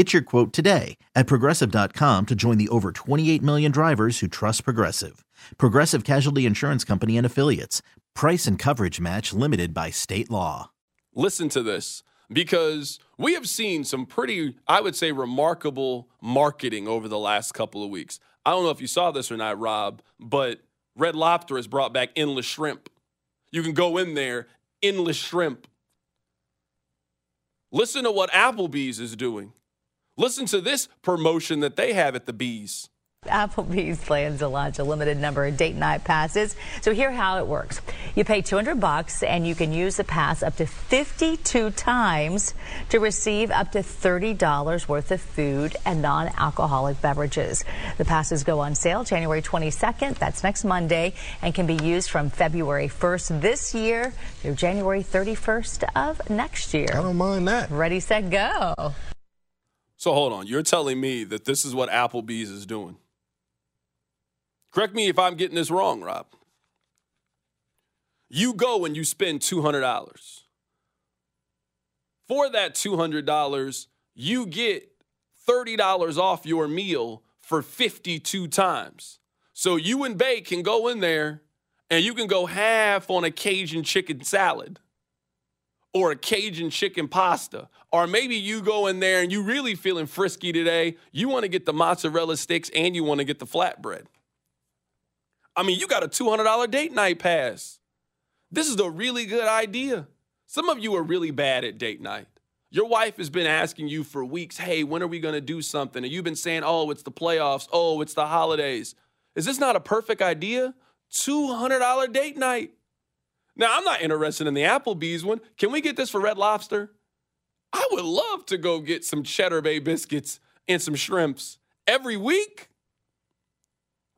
Get your quote today at progressive.com to join the over 28 million drivers who trust Progressive. Progressive Casualty Insurance Company and Affiliates. Price and coverage match limited by state law. Listen to this because we have seen some pretty, I would say, remarkable marketing over the last couple of weeks. I don't know if you saw this or not, Rob, but Red Lobster has brought back endless shrimp. You can go in there, endless shrimp. Listen to what Applebee's is doing. Listen to this promotion that they have at the Bees. Applebee's plans to launch a limited number of date night passes. So here how it works. You pay 200 bucks and you can use the pass up to 52 times to receive up to $30 worth of food and non-alcoholic beverages. The passes go on sale January 22nd, that's next Monday, and can be used from February 1st this year through January 31st of next year. I don't mind that. Ready, set, go. So hold on, you're telling me that this is what Applebee's is doing? Correct me if I'm getting this wrong, Rob. You go and you spend $200. For that $200, you get $30 off your meal for 52 times. So you and Bay can go in there and you can go half on a Cajun chicken salad or a Cajun chicken pasta. Or maybe you go in there and you really feeling frisky today. You want to get the mozzarella sticks and you want to get the flatbread. I mean, you got a $200 date night pass. This is a really good idea. Some of you are really bad at date night. Your wife has been asking you for weeks, hey, when are we going to do something? And you've been saying, oh, it's the playoffs. Oh, it's the holidays. Is this not a perfect idea? $200 date night. Now, I'm not interested in the Applebee's one. Can we get this for Red Lobster? I would love to go get some Cheddar Bay biscuits and some shrimps every week.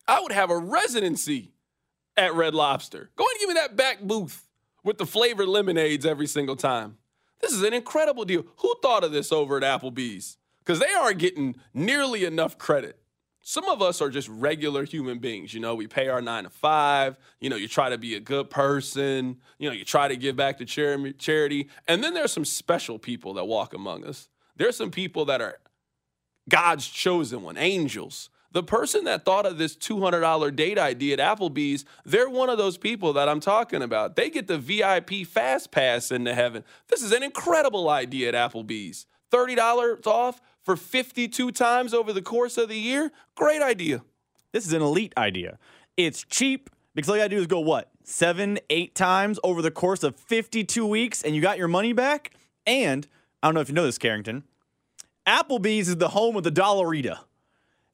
I would have a residency at Red Lobster. Go ahead and give me that back booth with the flavored lemonades every single time. This is an incredible deal. Who thought of this over at Applebee's? Because they aren't getting nearly enough credit. Some of us are just regular human beings. You know, we pay our nine to five. You know, you try to be a good person. You know, you try to give back to charity. And then there's some special people that walk among us. There's some people that are God's chosen one, angels. The person that thought of this $200 date idea at Applebee's, they're one of those people that I'm talking about. They get the VIP fast pass into heaven. This is an incredible idea at Applebee's. $30 off for 52 times over the course of the year. Great idea. This is an elite idea. It's cheap because all you gotta do is go what? Seven, eight times over the course of 52 weeks and you got your money back? And I don't know if you know this, Carrington. Applebee's is the home of the Dollarita.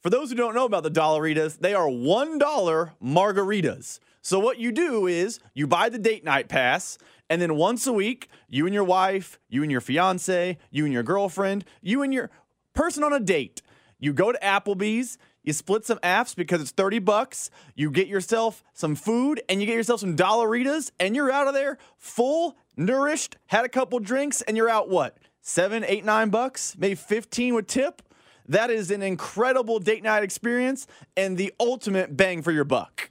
For those who don't know about the Dollaritas, they are $1 margaritas. So what you do is you buy the date night pass, and then once a week, you and your wife, you and your fiance, you and your girlfriend, you and your person on a date, you go to Applebee's, you split some apps because it's 30 bucks, you get yourself some food, and you get yourself some Dollaritas, and you're out of there full, nourished, had a couple drinks, and you're out what? Seven, eight, nine bucks, maybe 15 with tip. That is an incredible date night experience and the ultimate bang for your buck.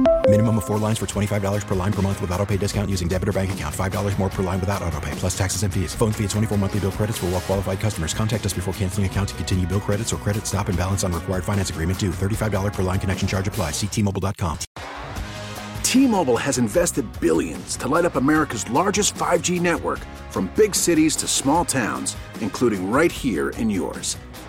Minimum of four lines for $25 per line per month with auto pay discount using debit or bank account. $5 more per line without auto pay, plus taxes and fees. Phone fee at 24 monthly bill credits for well qualified customers. Contact us before canceling account to continue bill credits or credit stop and balance on required finance agreement due. $35 per line connection charge applies. Ctmobile.com. T-Mobile has invested billions to light up America's largest 5G network from big cities to small towns, including right here in yours.